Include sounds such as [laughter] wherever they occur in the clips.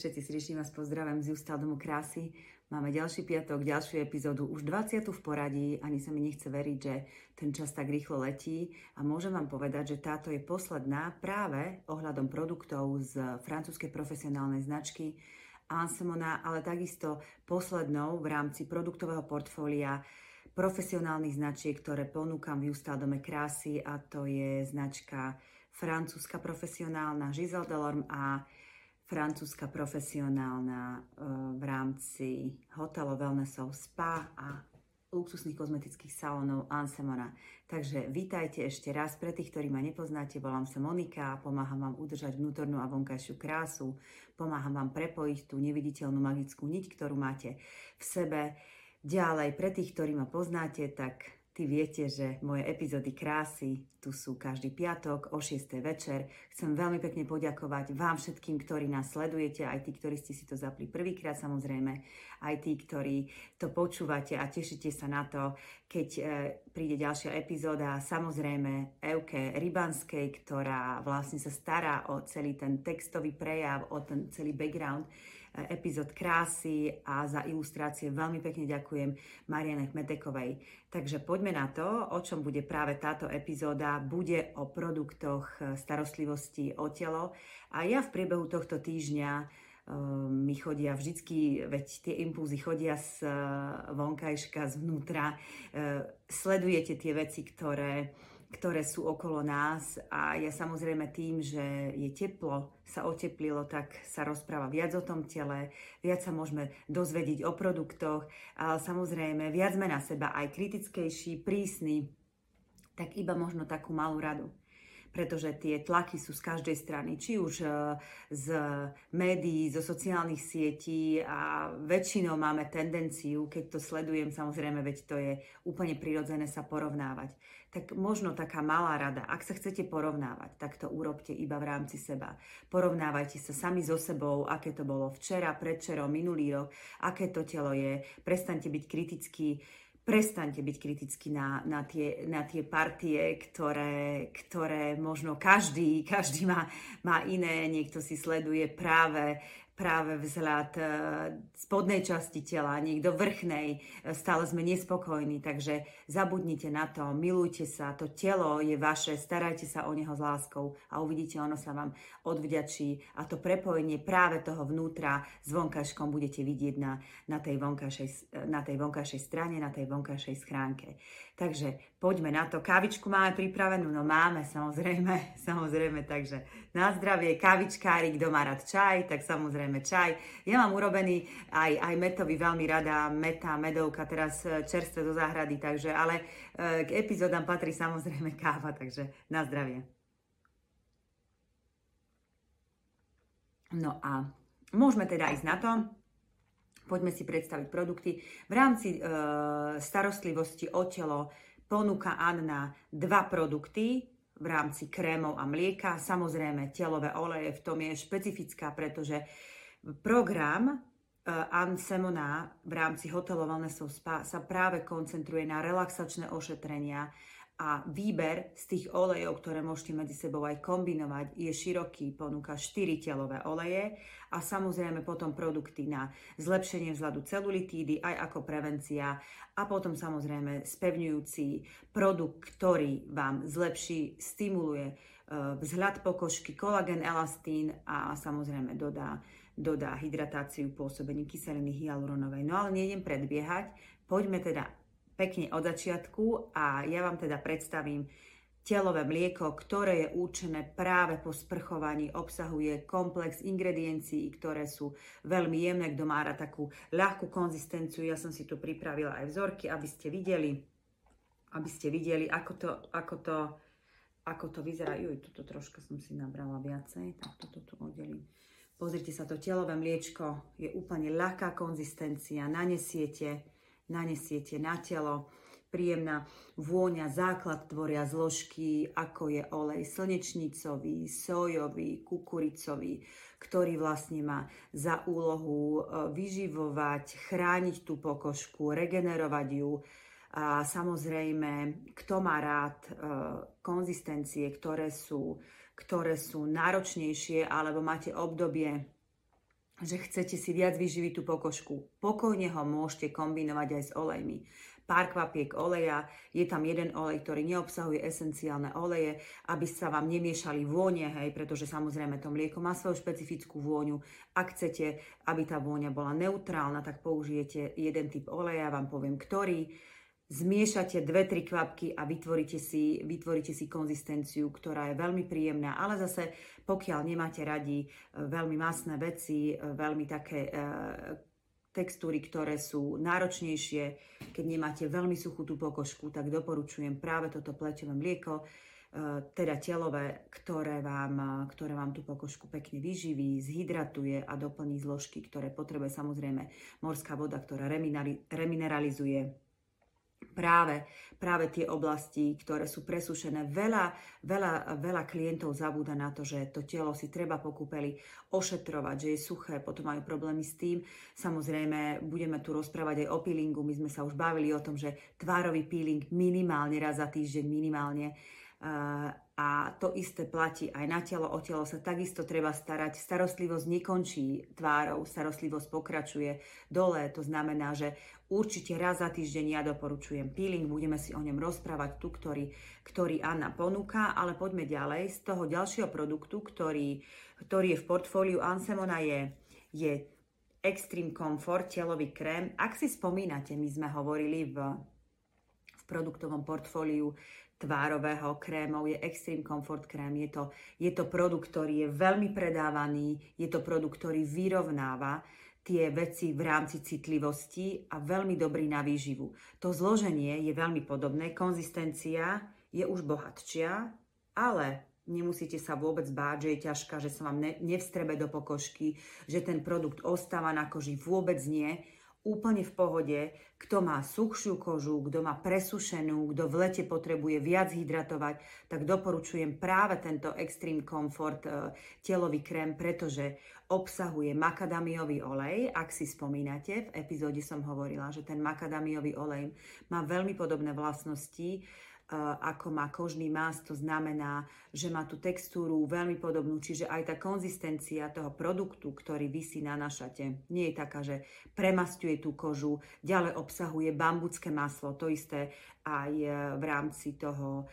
všetci, srdečne vás pozdravujem z Justal domu krásy. Máme ďalší piatok, ďalšiu epizódu, už 20. v poradí, ani sa mi nechce veriť, že ten čas tak rýchlo letí a môžem vám povedať, že táto je posledná práve ohľadom produktov z francúzskej profesionálnej značky Ansemona, ale takisto poslednou v rámci produktového portfólia profesionálnych značiek, ktoré ponúkam v Justal dome krásy a to je značka francúzska profesionálna Giselle Delorme a francúzska profesionálna e, v rámci hotelov, wellnessov, spa a luxusných kozmetických salónov Ansemona. Takže vítajte ešte raz. Pre tých, ktorí ma nepoznáte, volám sa Monika, pomáham vám udržať vnútornú a vonkajšiu krásu, pomáham vám prepojiť tú neviditeľnú magickú niť, ktorú máte v sebe. Ďalej, pre tých, ktorí ma poznáte, tak Ty viete, že moje epizódy krásy tu sú každý piatok o 6. večer. Chcem veľmi pekne poďakovať vám všetkým, ktorí nás sledujete, aj tí, ktorí ste si to zapli prvýkrát samozrejme, aj tí, ktorí to počúvate a tešíte sa na to, keď e, príde ďalšia epizóda. Samozrejme Euke Rybanskej, ktorá vlastne sa stará o celý ten textový prejav, o ten celý background epizód krásy a za ilustrácie veľmi pekne ďakujem Mariane Kmetekovej. Takže poďme na to, o čom bude práve táto epizóda. Bude o produktoch starostlivosti o telo a ja v priebehu tohto týždňa ehm, mi chodia vždycky, veď tie impulzy chodia z eh, vonkajška, zvnútra. Sledujete tie veci, ktoré ktoré sú okolo nás a ja samozrejme tým, že je teplo, sa oteplilo, tak sa rozpráva viac o tom tele, viac sa môžeme dozvedieť o produktoch, ale samozrejme viac sme na seba aj kritickejší, prísny, tak iba možno takú malú radu pretože tie tlaky sú z každej strany, či už e, z médií, zo sociálnych sietí a väčšinou máme tendenciu, keď to sledujem, samozrejme, veď to je úplne prirodzené sa porovnávať. Tak možno taká malá rada, ak sa chcete porovnávať, tak to urobte iba v rámci seba. Porovnávajte sa sami so sebou, aké to bolo včera, predčerom, minulý rok, aké to telo je, prestaňte byť kritickí prestaňte byť kritickí na, na, tie, na tie partie, ktoré, ktoré možno každý, [laughs] každý má, má iné, niekto si sleduje práve práve vzhľad e, spodnej časti tela, niekto vrchnej, e, stále sme nespokojní, takže zabudnite na to, milujte sa, to telo je vaše, starajte sa o neho s láskou a uvidíte, ono sa vám odvďačí a to prepojenie práve toho vnútra s vonkaškom budete vidieť na, na, tej, vonkajšej, na tej vonkajšej strane, na tej vonkajšej schránke. Takže poďme na to. Kávičku máme pripravenú? No máme, samozrejme, [laughs] samozrejme, takže na zdravie, kávičkári, kto má rád čaj, tak samozrejme čaj. Ja mám urobený aj, aj metový veľmi rada, meta, medovka, teraz e, čerstvé do záhrady, takže, ale e, k epizódam patrí samozrejme káva, takže na zdravie. No a môžeme teda ísť na to. Poďme si predstaviť produkty. V rámci e, starostlivosti o telo ponúka Anna dva produkty v rámci krémov a mlieka. Samozrejme, telové oleje v tom je špecifická, pretože program e, Anne Semona v rámci hotelov Wellnessov Spa sa práve koncentruje na relaxačné ošetrenia a výber z tých olejov, ktoré môžete medzi sebou aj kombinovať, je široký, ponúka 4 telové oleje a samozrejme potom produkty na zlepšenie vzhľadu celulitídy aj ako prevencia a potom samozrejme spevňujúci produkt, ktorý vám zlepší, stimuluje e, vzhľad pokožky, kolagen, elastín a samozrejme dodá dodá hydratáciu pôsobením kyseliny hyaluronovej. No ale nejdem predbiehať, poďme teda pekne od začiatku a ja vám teda predstavím telové mlieko, ktoré je určené práve po sprchovaní, obsahuje komplex ingrediencií, ktoré sú veľmi jemné, kto má takú ľahkú konzistenciu. Ja som si tu pripravila aj vzorky, aby ste videli, aby ste videli, ako to, ako to, ako to vyzerá. Juj, toto troška som si nabrala viacej, tak toto tu oddelím. Pozrite sa, to telové mliečko je úplne ľahká konzistencia, nanesiete, nanesiete na telo. Príjemná vôňa, základ tvoria zložky, ako je olej slnečnicový, sojový, kukuricový, ktorý vlastne má za úlohu e, vyživovať, chrániť tú pokožku, regenerovať ju. A samozrejme, kto má rád e, konzistencie, ktoré sú, ktoré sú náročnejšie, alebo máte obdobie že chcete si viac vyživiť tú pokožku, pokojne ho môžete kombinovať aj s olejmi. Pár kvapiek oleja, je tam jeden olej, ktorý neobsahuje esenciálne oleje, aby sa vám nemiešali vône, hej, pretože samozrejme to mlieko má svoju špecifickú vôňu. Ak chcete, aby tá vôňa bola neutrálna, tak použijete jeden typ oleja, vám poviem ktorý zmiešate dve, tri kvapky a vytvoríte si, vytvoríte si konzistenciu, ktorá je veľmi príjemná, ale zase pokiaľ nemáte radi e, veľmi masné veci, e, veľmi také e, textúry, ktoré sú náročnejšie, keď nemáte veľmi suchú tú pokožku, tak doporučujem práve toto pleťové mlieko, teda telové, ktoré vám, ktoré vám tú pokožku pekne vyživí, zhydratuje a doplní zložky, ktoré potrebuje samozrejme morská voda, ktorá remineralizuje práve, práve tie oblasti, ktoré sú presušené. Veľa, veľa, veľa klientov zabúda na to, že to telo si treba po kúpeli ošetrovať, že je suché, potom majú problémy s tým. Samozrejme, budeme tu rozprávať aj o peelingu. My sme sa už bavili o tom, že tvárový peeling minimálne raz za týždeň, minimálne a to isté platí aj na telo. O telo sa takisto treba starať. Starostlivosť nekončí tvárou, starostlivosť pokračuje dole. To znamená, že určite raz za týždeň ja doporučujem peeling. Budeme si o ňom rozprávať tu, ktorý, ktorý Anna ponúka. Ale poďme ďalej. Z toho ďalšieho produktu, ktorý, ktorý je v portfóliu Ansemona je, je Extreme Comfort telový krém. Ak si spomínate, my sme hovorili v, produktovom portfóliu tvárového krémov je Extreme Comfort krém. Je to, je to produkt, ktorý je veľmi predávaný, je to produkt, ktorý vyrovnáva tie veci v rámci citlivosti a veľmi dobrý na výživu. To zloženie je veľmi podobné, konzistencia je už bohatšia, ale nemusíte sa vôbec báť, že je ťažká, že sa vám ne, nevstrebe do pokožky, že ten produkt ostáva na koži, vôbec nie úplne v pohode. Kto má suchšiu kožu, kto má presušenú, kto v lete potrebuje viac hydratovať, tak doporučujem práve tento Extreme Comfort e, telový krém, pretože obsahuje makadamiový olej. Ak si spomínate, v epizóde som hovorila, že ten makadamiový olej má veľmi podobné vlastnosti ako má kožný más, to znamená, že má tú textúru veľmi podobnú, čiže aj tá konzistencia toho produktu, ktorý vysí na našate, nie je taká, že premastuje tú kožu, ďalej obsahuje bambucké maslo, to isté aj e, v rámci toho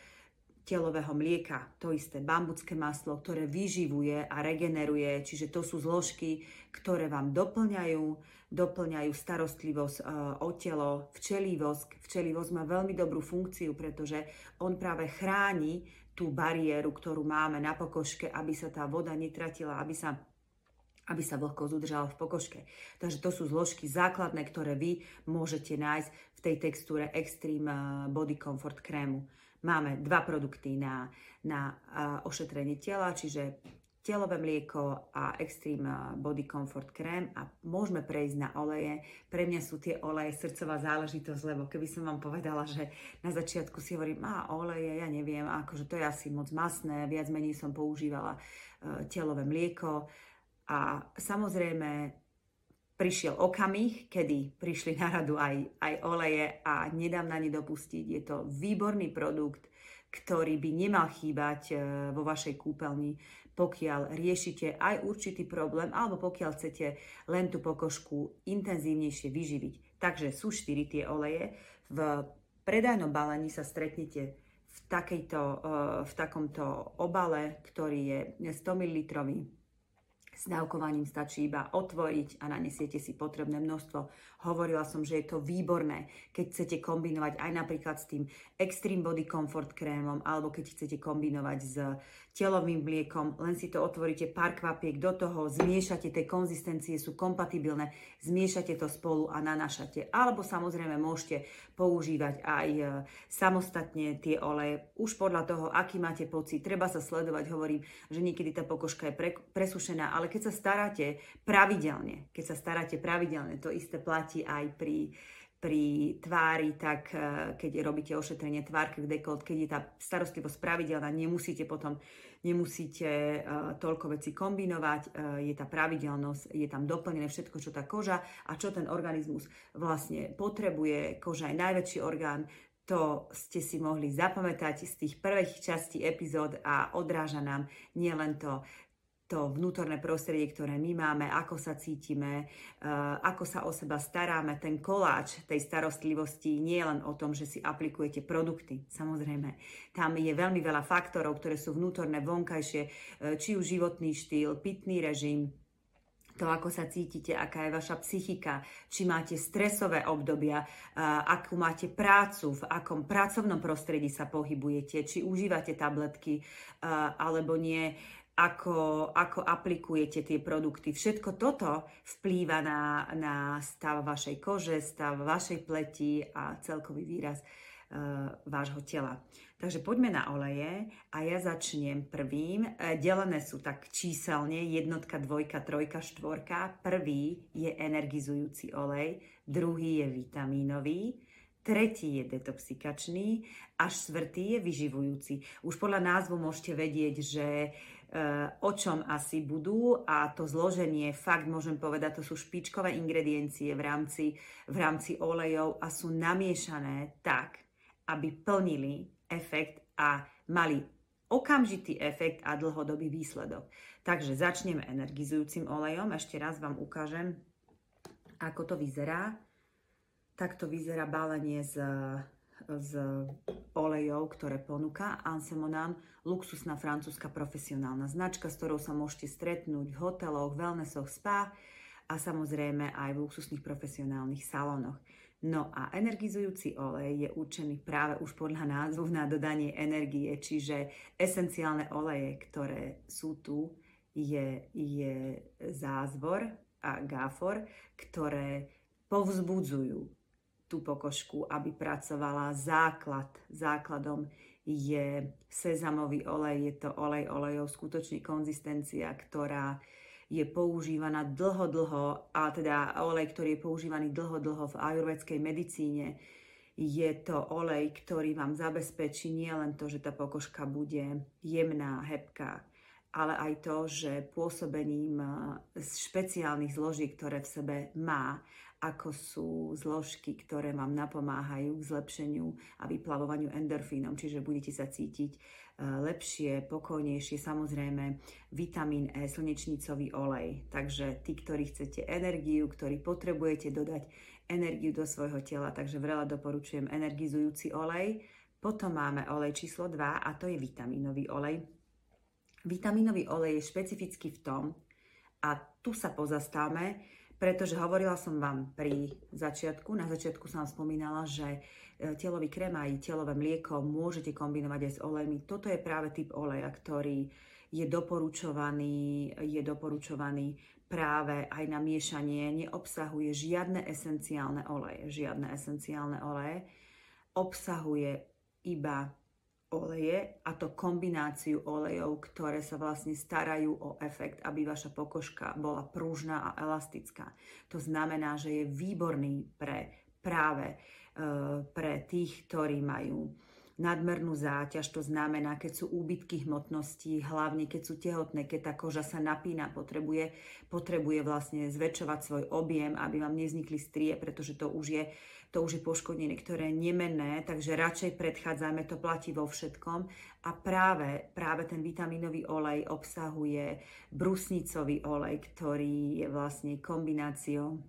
telového mlieka, to isté bambucké maslo, ktoré vyživuje a regeneruje, čiže to sú zložky, ktoré vám doplňajú, doplňajú starostlivosť e, o telo, včelí vosk. Včelí vosk má veľmi dobrú funkciu, pretože on práve chráni tú bariéru, ktorú máme na pokožke, aby sa tá voda netratila, aby sa aby sa vlhkosť udržala v pokožke. Takže to sú zložky základné, ktoré vy môžete nájsť v tej textúre Extreme e, Body Comfort krému. Máme dva produkty na, na ošetrenie tela, čiže telové mlieko a Extreme Body Comfort krém a môžeme prejsť na oleje. Pre mňa sú tie oleje srdcová záležitosť, lebo keby som vám povedala, že na začiatku si hovorím, a oleje, ja neviem, akože to je asi moc masné, viac menej som používala uh, telové mlieko a samozrejme prišiel okamih, kedy prišli na radu aj, aj oleje a nedám na ne dopustiť. Je to výborný produkt, ktorý by nemal chýbať e, vo vašej kúpeľni, pokiaľ riešite aj určitý problém alebo pokiaľ chcete len tú pokožku intenzívnejšie vyživiť. Takže sú štyri tie oleje. V predajnom balení sa stretnete v, takejto, e, v takomto obale, ktorý je 100 ml s dávkovaním stačí iba otvoriť a nanesiete si potrebné množstvo. Hovorila som, že je to výborné, keď chcete kombinovať aj napríklad s tým Extreme Body Comfort krémom alebo keď chcete kombinovať s telovým mliekom, len si to otvoríte pár kvapiek do toho, zmiešate, tie konzistencie sú kompatibilné, zmiešate to spolu a nanašate. Alebo samozrejme môžete používať aj e, samostatne tie oleje, už podľa toho, aký máte pocit. Treba sa sledovať, hovorím, že niekedy tá pokožka je pre, presušená, ale keď sa staráte pravidelne, keď sa staráte pravidelne, to isté platí aj pri pri tvári, tak e, keď robíte ošetrenie tvárky, dekolt, keď je tá starostlivosť pravidelná, nemusíte potom nemusíte uh, toľko veci kombinovať, uh, je tá pravidelnosť, je tam doplnené všetko, čo tá koža a čo ten organizmus vlastne potrebuje. Koža je najväčší orgán, to ste si mohli zapamätať z tých prvých častí epizód a odráža nám nielen to to vnútorné prostredie, ktoré my máme, ako sa cítime, ako sa o seba staráme. Ten koláč tej starostlivosti nie je len o tom, že si aplikujete produkty. Samozrejme, tam je veľmi veľa faktorov, ktoré sú vnútorné, vonkajšie, či už životný štýl, pitný režim, to, ako sa cítite, aká je vaša psychika, či máte stresové obdobia, akú máte prácu, v akom pracovnom prostredí sa pohybujete, či užívate tabletky alebo nie, ako, ako aplikujete tie produkty. Všetko toto vplýva na, na stav vašej kože, stav vašej pleti a celkový výraz uh, vášho tela. Takže poďme na oleje a ja začnem prvým. E, delené sú tak číselne, jednotka, dvojka, trojka, štvorka. Prvý je energizujúci olej, druhý je vitamínový, tretí je detoxikačný a štvrtý je vyživujúci. Už podľa názvu môžete vedieť, že e, o čom asi budú a to zloženie, fakt môžem povedať, to sú špičkové ingrediencie v rámci, v rámci olejov a sú namiešané tak, aby plnili efekt a mali okamžitý efekt a dlhodobý výsledok. Takže začneme energizujúcim olejom. Ešte raz vám ukážem, ako to vyzerá. Takto vyzerá balenie z, z olejov, ktoré ponúka Ansemonan, luxusná francúzska profesionálna značka, s ktorou sa môžete stretnúť v hoteloch, wellnessoch, spa a samozrejme aj v luxusných profesionálnych salónoch. No a energizujúci olej je určený práve už podľa názvu na dodanie energie, čiže esenciálne oleje, ktoré sú tu, je, je zázvor a gáfor, ktoré povzbudzujú tú pokožku, aby pracovala základ. Základom je sezamový olej, je to olej olejov, skutočne konzistencia, ktorá je používaná dlho, dlho, a teda olej, ktorý je používaný dlho, dlho v ajurvedskej medicíne, je to olej, ktorý vám zabezpečí nie len to, že tá pokožka bude jemná, hebká, ale aj to, že pôsobením špeciálnych zložiek, ktoré v sebe má, ako sú zložky, ktoré vám napomáhajú k zlepšeniu a vyplavovaniu endorfínom, čiže budete sa cítiť lepšie, pokojnejšie, samozrejme vitamín E, slnečnicový olej. Takže tí, ktorí chcete energiu, ktorí potrebujete dodať energiu do svojho tela, takže veľa doporučujem energizujúci olej. Potom máme olej číslo 2 a to je vitamínový olej. Vitamínový olej je špecifický v tom, a tu sa pozastáme, pretože hovorila som vám pri začiatku, na začiatku som vám spomínala, že E, telový krém aj telové mlieko môžete kombinovať aj s olejmi. Toto je práve typ oleja, ktorý je doporučovaný, je doporučovaný práve aj na miešanie. Neobsahuje žiadne esenciálne oleje. Žiadne esenciálne oleje. Obsahuje iba oleje a to kombináciu olejov, ktoré sa vlastne starajú o efekt, aby vaša pokožka bola pružná a elastická. To znamená, že je výborný pre práve Eh, pre tých, ktorí majú nadmernú záťaž, to znamená, keď sú úbytky hmotnosti, hlavne keď sú tehotné, keď tá koža sa napína, potrebuje, potrebuje vlastne zväčšovať svoj objem, aby vám nevznikli strie, pretože to už je, to už je poškodenie, ktoré je nemenné, takže radšej predchádzajme, to platí vo všetkom. A práve, práve ten vitamínový olej obsahuje brusnicový olej, ktorý je vlastne kombináciou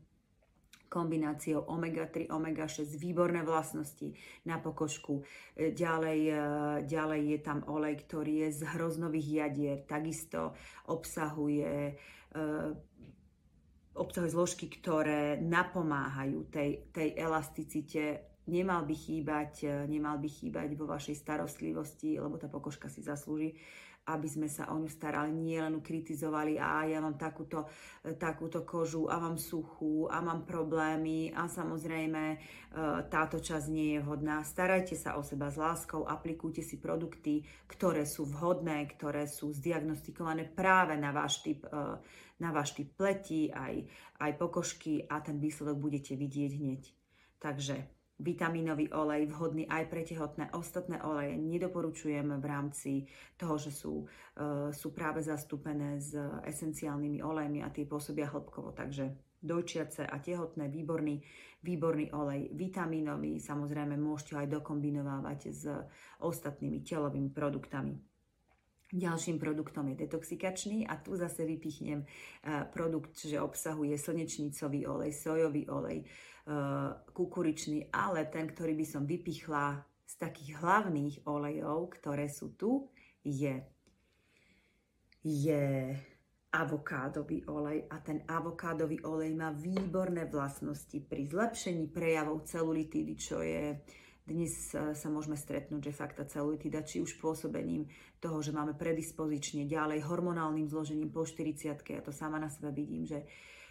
kombináciou omega-3, omega-6, výborné vlastnosti na pokožku. E, ďalej, e, ďalej je tam olej, ktorý je z hroznových jadier, takisto obsahuje e, obsahuje zložky, ktoré napomáhajú tej, tej elasticite. Nemal by chýbať, nemal by chýbať vo vašej starostlivosti, lebo tá pokožka si zaslúži aby sme sa o ňu starali, nie len kritizovali, a ja mám takúto, takúto kožu a mám suchú a mám problémy a samozrejme e, táto časť nie je vhodná. Starajte sa o seba s láskou, aplikujte si produkty, ktoré sú vhodné, ktoré sú zdiagnostikované práve na váš typ, e, na váš typ pleti, aj, aj pokožky a ten výsledok budete vidieť hneď. Takže vitamínový olej, vhodný aj pre tehotné. Ostatné oleje nedoporučujem v rámci toho, že sú, uh, sú práve zastúpené s esenciálnymi olejmi a tie pôsobia hĺbkovo. Takže dojčiace a tehotné, výborný, výborný olej, vitamínový, samozrejme môžete aj dokombinovávať s ostatnými telovými produktami. Ďalším produktom je detoxikačný a tu zase vypichnem produkt, že obsahuje slnečnicový olej, sojový olej, kukuričný, ale ten, ktorý by som vypichla z takých hlavných olejov, ktoré sú tu, je, je avokádový olej. A ten avokádový olej má výborné vlastnosti pri zlepšení prejavov celulitídy, čo je dnes sa môžeme stretnúť, že fakt tá celulitida, či už pôsobením toho, že máme predispozične ďalej hormonálnym zložením po 40 ja to sama na sebe vidím, že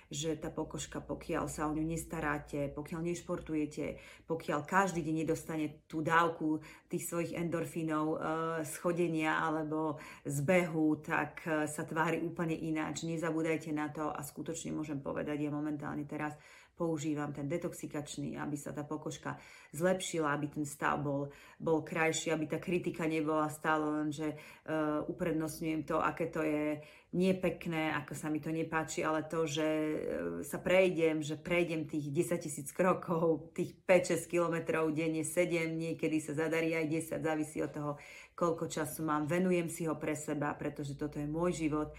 že tá pokožka, pokiaľ sa o ňu nestaráte, pokiaľ nešportujete, pokiaľ každý deň nedostane tú dávku tých svojich endorfínov e, z chodenia alebo z behu, tak e, sa tvári úplne ináč. Nezabúdajte na to a skutočne môžem povedať, je momentálne teraz používam ten detoxikačný, aby sa tá pokožka zlepšila, aby ten stav bol, bol krajší, aby tá kritika nebola stále len, že uh, uprednostňujem to, aké to je nepekné, ako sa mi to nepáči, ale to, že uh, sa prejdem, že prejdem tých 10 tisíc krokov, tých 5-6 kilometrov denne, 7, niekedy sa zadarí aj 10, závisí od toho, koľko času mám. Venujem si ho pre seba, pretože toto je môj život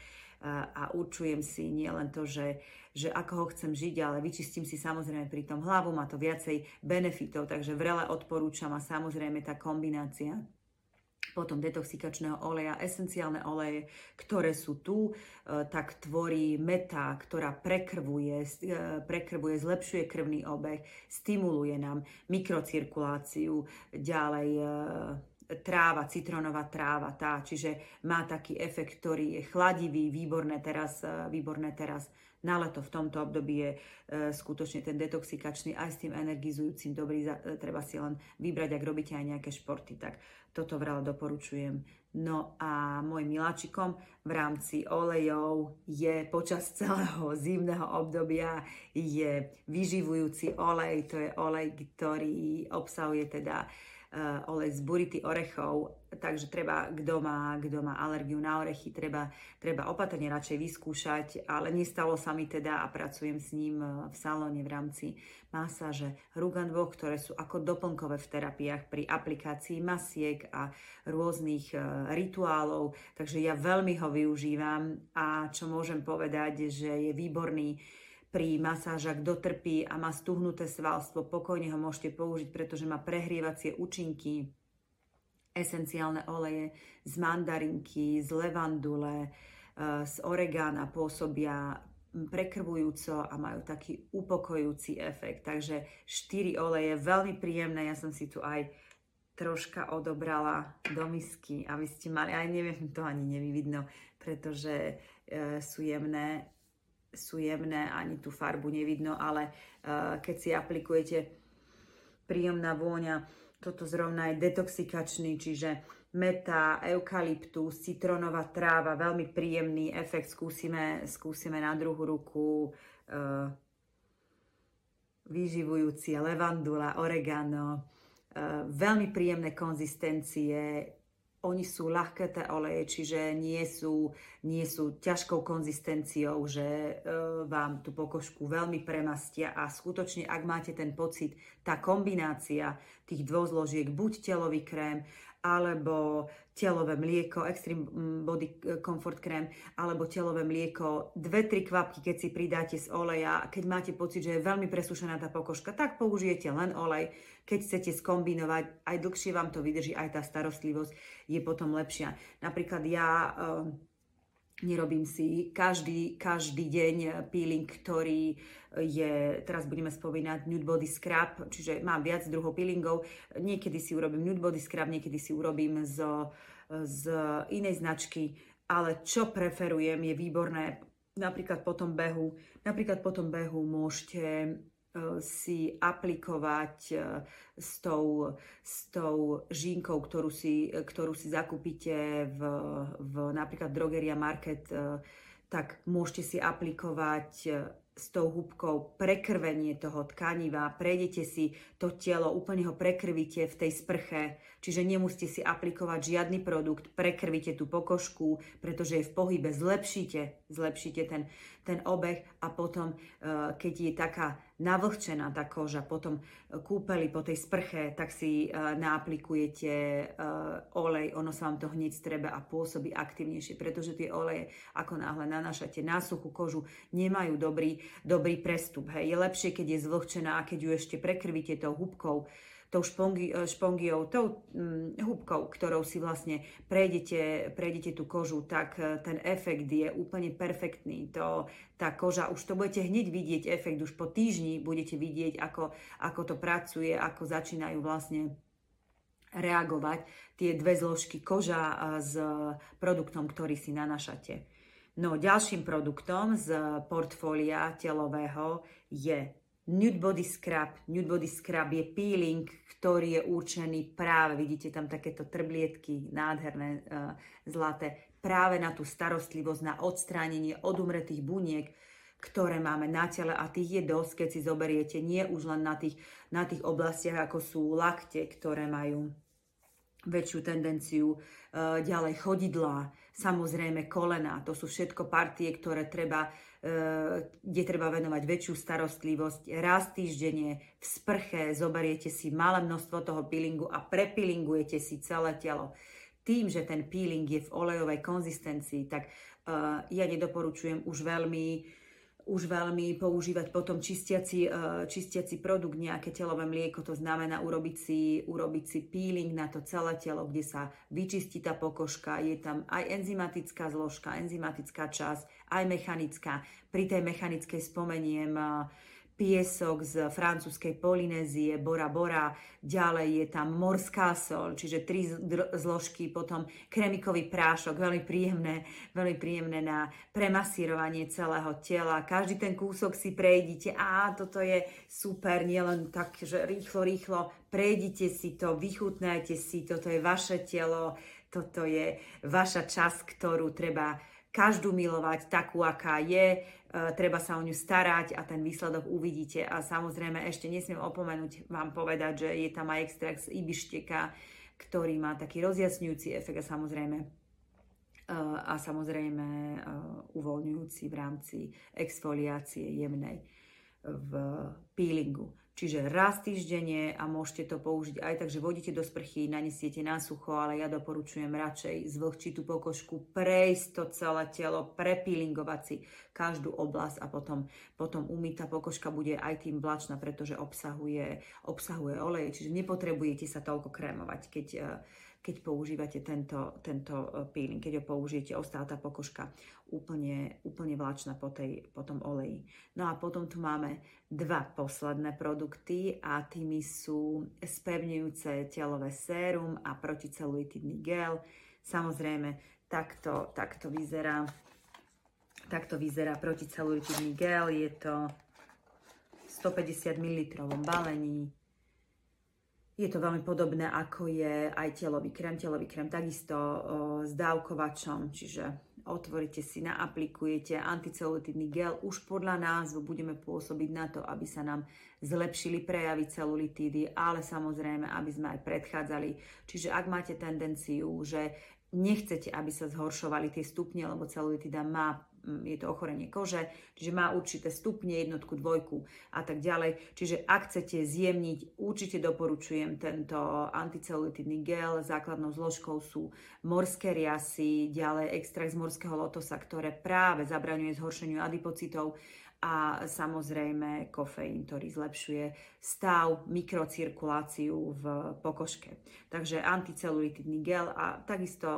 a určujem si nielen to, že, že ako ho chcem žiť, ale vyčistím si samozrejme pri tom hlavu, má to viacej benefitov, takže vrele odporúčam a samozrejme tá kombinácia potom detoxikačného oleja, esenciálne oleje, ktoré sú tu, e, tak tvorí meta, ktorá prekrvuje, e, prekrvuje, zlepšuje krvný obeh, stimuluje nám mikrocirkuláciu, ďalej e, tráva, citronová tráva, tá, čiže má taký efekt, ktorý je chladivý, výborné teraz, výborné teraz na leto v tomto období je e, skutočne ten detoxikačný aj s tým energizujúcim dobrý, e, treba si len vybrať, ak robíte aj nejaké športy, tak toto veľa doporučujem. No a môj miláčikom v rámci olejov je počas celého zimného obdobia je vyživujúci olej, to je olej, ktorý obsahuje teda olej z burity orechov, takže treba, kto má, kto má alergiu na orechy, treba, treba opatrne radšej vyskúšať, ale nestalo sa mi teda a pracujem s ním eh, v salóne v rámci masáže Ruganvoch, ktoré sú ako doplnkové v terapiách pri aplikácii masiek a rôznych uh, rituálov, takže ja veľmi ho využívam a čo môžem povedať, že je výborný pri masážach dotrpí a má stuhnuté svalstvo, pokojne ho môžete použiť, pretože má prehrievacie účinky, esenciálne oleje z mandarinky, z levandule, eh, z oregána pôsobia prekrvujúco a majú taký upokojujúci efekt. Takže 4 oleje, veľmi príjemné. Ja som si tu aj troška odobrala do misky, aby ste mali, aj neviem, to ani nevyvidno, pretože e, sú jemné sú jemné, ani tú farbu nevidno, ale uh, keď si aplikujete príjemná vôňa, toto zrovna je detoxikačný, čiže meta, eukalyptus, citronová tráva, veľmi príjemný efekt. Skúsime, skúsime na druhú ruku uh, vyživujúci levandula, oregano, uh, veľmi príjemné konzistencie, oni sú ľahké oleje, čiže nie sú, nie sú ťažkou konzistenciou, že e, vám tú pokožku veľmi premastia. A skutočne, ak máte ten pocit, tá kombinácia tých dvoch zložiek, buď telový krém, alebo telové mlieko, Extreme Body Comfort Cream, alebo telové mlieko, dve, tri kvapky, keď si pridáte z oleja, keď máte pocit, že je veľmi presúšená tá pokožka, tak použijete len olej. Keď chcete skombinovať, aj dlhšie vám to vydrží, aj tá starostlivosť je potom lepšia. Napríklad ja uh, nerobím si každý, každý deň peeling, ktorý je, teraz budeme spomínať Nude Body Scrub, čiže mám viac druhov peelingov. Niekedy si urobím Nude Body Scrub, niekedy si urobím z, z inej značky, ale čo preferujem je výborné napríklad po tom behu. Napríklad po tom behu môžete e, si aplikovať e, s tou, s tou žínkou, ktorú si, ktorú si zakúpite v, v napríklad Drogeria Market, e, tak môžete si aplikovať s tou húbkou prekrvenie toho tkaniva, prejdete si to telo, úplne ho prekrvíte v tej sprche, čiže nemusíte si aplikovať žiadny produkt, prekrvíte tú pokožku, pretože je v pohybe, zlepšíte zlepšíte ten, ten obeh a potom, uh, keď je taká navlhčená tá koža, potom kúpeli po tej sprche, tak si uh, naaplikujete olej, ono sa vám to hneď strebe a pôsobí aktivnejšie, pretože tie oleje, ako náhle nanášate na suchú kožu, nemajú dobrý, dobrý prestup. Hej. Je lepšie, keď je zvlhčená a keď ju ešte prekrvíte tou húbkou, tou e, špongiou, tou hm, húbkou, ktorou si vlastne prejdete, prejdete tú kožu, tak e, ten efekt je úplne perfektný. To, tá koža, už to budete hneď vidieť, efekt už po týždni budete vidieť, ako, ako to pracuje, ako začínajú vlastne reagovať tie dve zložky koža e, s produktom, ktorý si nanašate. No, ďalším produktom z portfólia telového je Nude Body Scrub. Nude Body Scrub je peeling, ktorý je určený práve, vidíte tam takéto trblietky, nádherné, uh, zlaté, práve na tú starostlivosť, na odstránenie odumretých buniek, ktoré máme na tele a tých je dosť, keď si zoberiete, nie už len na tých, na tých oblastiach, ako sú lakte, ktoré majú väčšiu tendenciu, uh, ďalej chodidlá, samozrejme kolena, to sú všetko partie, ktoré treba kde treba venovať väčšiu starostlivosť. Raz týždenne v sprche zoberiete si malé množstvo toho peelingu a prepilingujete si celé telo. Tým, že ten peeling je v olejovej konzistencii, tak uh, ja nedoporučujem už veľmi už veľmi používať potom čistiaci, uh, čistiaci produkt, nejaké telové mlieko, to znamená urobiť si, urobiť si peeling na to celé telo, kde sa vyčistí tá pokožka, je tam aj enzymatická zložka, enzymatická časť, aj mechanická. Pri tej mechanickej spomeniem piesok z francúzskej Polynézie, Bora Bora, ďalej je tam morská sol, čiže tri zložky, potom kremikový prášok, veľmi príjemné, veľmi príjemné na premasírovanie celého tela. Každý ten kúsok si prejdite, a toto je super, nielen tak, že rýchlo, rýchlo, prejdite si to, vychutnajte si, toto je vaše telo, toto je vaša časť, ktorú treba každú milovať takú, aká je, treba sa o ňu starať a ten výsledok uvidíte. A samozrejme ešte nesmiem opomenúť vám povedať, že je tam aj extrakt z ibišteka, ktorý má taký rozjasňujúci efekt a samozrejme e, a samozrejme e, uvoľňujúci v rámci exfoliácie jemnej v peelingu. Čiže raz týždenne a môžete to použiť aj tak, že vodíte do sprchy, nanesiete na sucho, ale ja doporučujem radšej zvlhčiť tú pokožku, prejsť to celé telo, prepílingovať si každú oblasť a potom, potom umyť. Tá pokožka bude aj tým vlačná, pretože obsahuje, obsahuje oleje, čiže nepotrebujete sa toľko krémovať, keď keď používate tento, tento e, peeling, keď ho použijete, ostá tá pokožka úplne, úplne vláčna po, tej, po tom oleji. No a potom tu máme dva posledné produkty a tými sú spevňujúce telové sérum a proticelulitidný gel. Samozrejme, takto, takto vyzerá takto vyzerá proticelulitidný gel. Je to 150 ml balení je to veľmi podobné, ako je aj telový krém. Telový krém takisto o, s dávkovačom, čiže otvoríte si, naaplikujete anticelulitidný gel. Už podľa názvu budeme pôsobiť na to, aby sa nám zlepšili prejavy celulitídy, ale samozrejme, aby sme aj predchádzali. Čiže ak máte tendenciu, že nechcete, aby sa zhoršovali tie stupne, lebo celulitida má je to ochorenie kože, čiže má určité stupne, jednotku, dvojku a tak ďalej. Čiže ak chcete zjemniť, určite doporučujem tento anticelulitidný gel. Základnou zložkou sú morské riasy, ďalej extrakt z morského lotosa, ktoré práve zabraňuje zhoršeniu adipocitov a samozrejme kofeín, ktorý zlepšuje stav, mikrocirkuláciu v pokožke. Takže anticelulitidný gel a takisto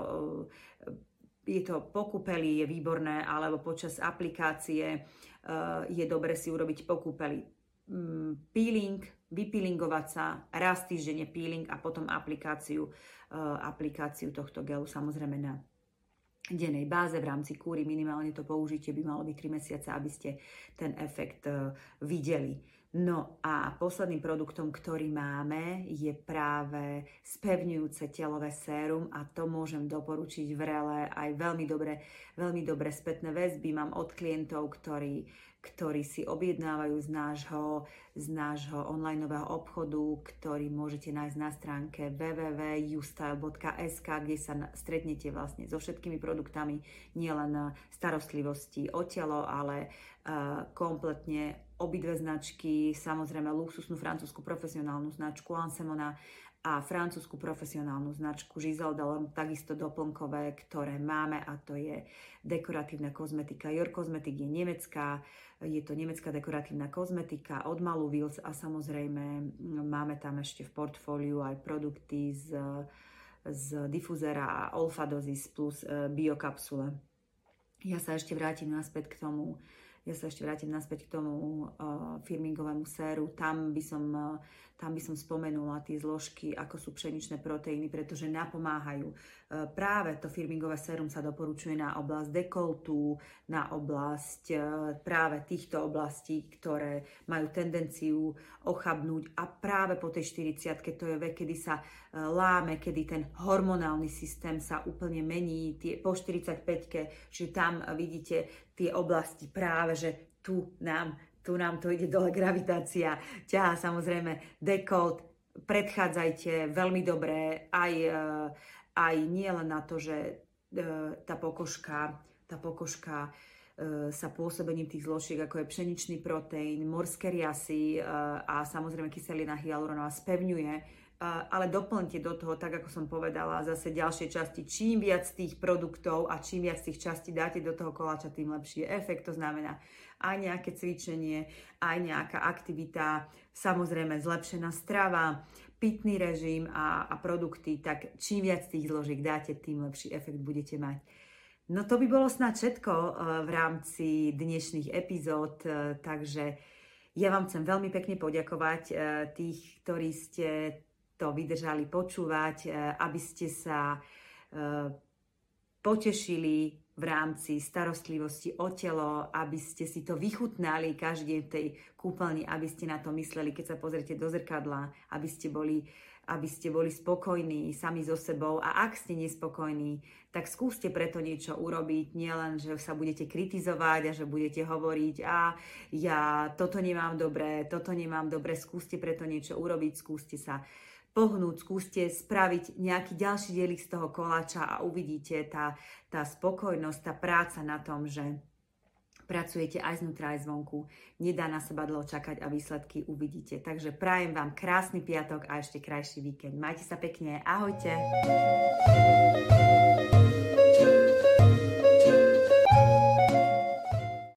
je to pokúpeli, je výborné, alebo počas aplikácie uh, je dobre si urobiť pokúpeli. Um, peeling, vypeelingovať sa, raz týždenne peeling a potom aplikáciu, uh, aplikáciu tohto gelu samozrejme na dennej báze v rámci kúry minimálne to použitie by malo byť 3 mesiace, aby ste ten efekt uh, videli. No a posledným produktom, ktorý máme, je práve spevňujúce telové sérum a to môžem doporučiť vrele aj veľmi dobre, veľmi dobre spätné väzby. Mám od klientov, ktorí, ktorí si objednávajú z nášho, z nášho online obchodu, ktorý môžete nájsť na stránke www.ustyle.sk, kde sa stretnete vlastne so všetkými produktami, nielen starostlivosti o telo, ale uh, kompletne obidve značky, samozrejme luxusnú francúzsku profesionálnu značku Ansemona a francúzsku profesionálnu značku Giselle Delorme, takisto doplnkové, ktoré máme a to je dekoratívna kozmetika. Your Cosmetic je nemecká, je to nemecká dekoratívna kozmetika od Malu Wils a samozrejme máme tam ešte v portfóliu aj produkty z, z difuzera a plus e, biokapsule. Ja sa ešte vrátim naspäť k tomu, ja sa ešte vrátim naspäť k tomu uh, firmingovému séru. Tam by som uh, tam by som spomenula tie zložky, ako sú pšeničné proteíny, pretože napomáhajú. E, práve to firmingové sérum sa doporučuje na oblasť dekoltu, na oblasť e, práve týchto oblastí, ktoré majú tendenciu ochabnúť a práve po tej 40 to je vek, kedy sa e, láme, kedy ten hormonálny systém sa úplne mení, tie, po 45 že tam vidíte tie oblasti práve, že tu nám tu nám to ide dole gravitácia, ťahá samozrejme dekolt, predchádzajte veľmi dobre aj, e, aj nie len na to, že e, tá pokožka, tá pokožka e, sa pôsobením tých zložiek, ako je pšeničný proteín, morské riasy a samozrejme kyselina hyaluronová spevňuje ale doplňte do toho, tak ako som povedala, zase ďalšie časti. Čím viac tých produktov a čím viac tých častí dáte do toho koláča, tým lepší je efekt. To znamená aj nejaké cvičenie, aj nejaká aktivita, samozrejme zlepšená strava, pitný režim a, a produkty, tak čím viac tých zložiek dáte, tým lepší efekt budete mať. No to by bolo snad všetko uh, v rámci dnešných epizód, uh, takže ja vám chcem veľmi pekne poďakovať uh, tých, ktorí ste to vydržali počúvať, e, aby ste sa e, potešili v rámci starostlivosti o telo, aby ste si to vychutnali každý v tej kúpeľni, aby ste na to mysleli, keď sa pozriete do zrkadla, aby ste boli aby ste boli spokojní sami so sebou. A ak ste nespokojní, tak skúste preto niečo urobiť, nielen, že sa budete kritizovať a že budete hovoriť a ja toto nemám dobre, toto nemám dobre, skúste preto niečo urobiť, skúste sa pohnúť, skúste spraviť nejaký ďalší dielik z toho koláča a uvidíte tá, tá spokojnosť, tá práca na tom, že pracujete aj znútra, aj zvonku. Nedá na seba dlho čakať a výsledky uvidíte. Takže prajem vám krásny piatok a ešte krajší víkend. Majte sa pekne. Ahojte.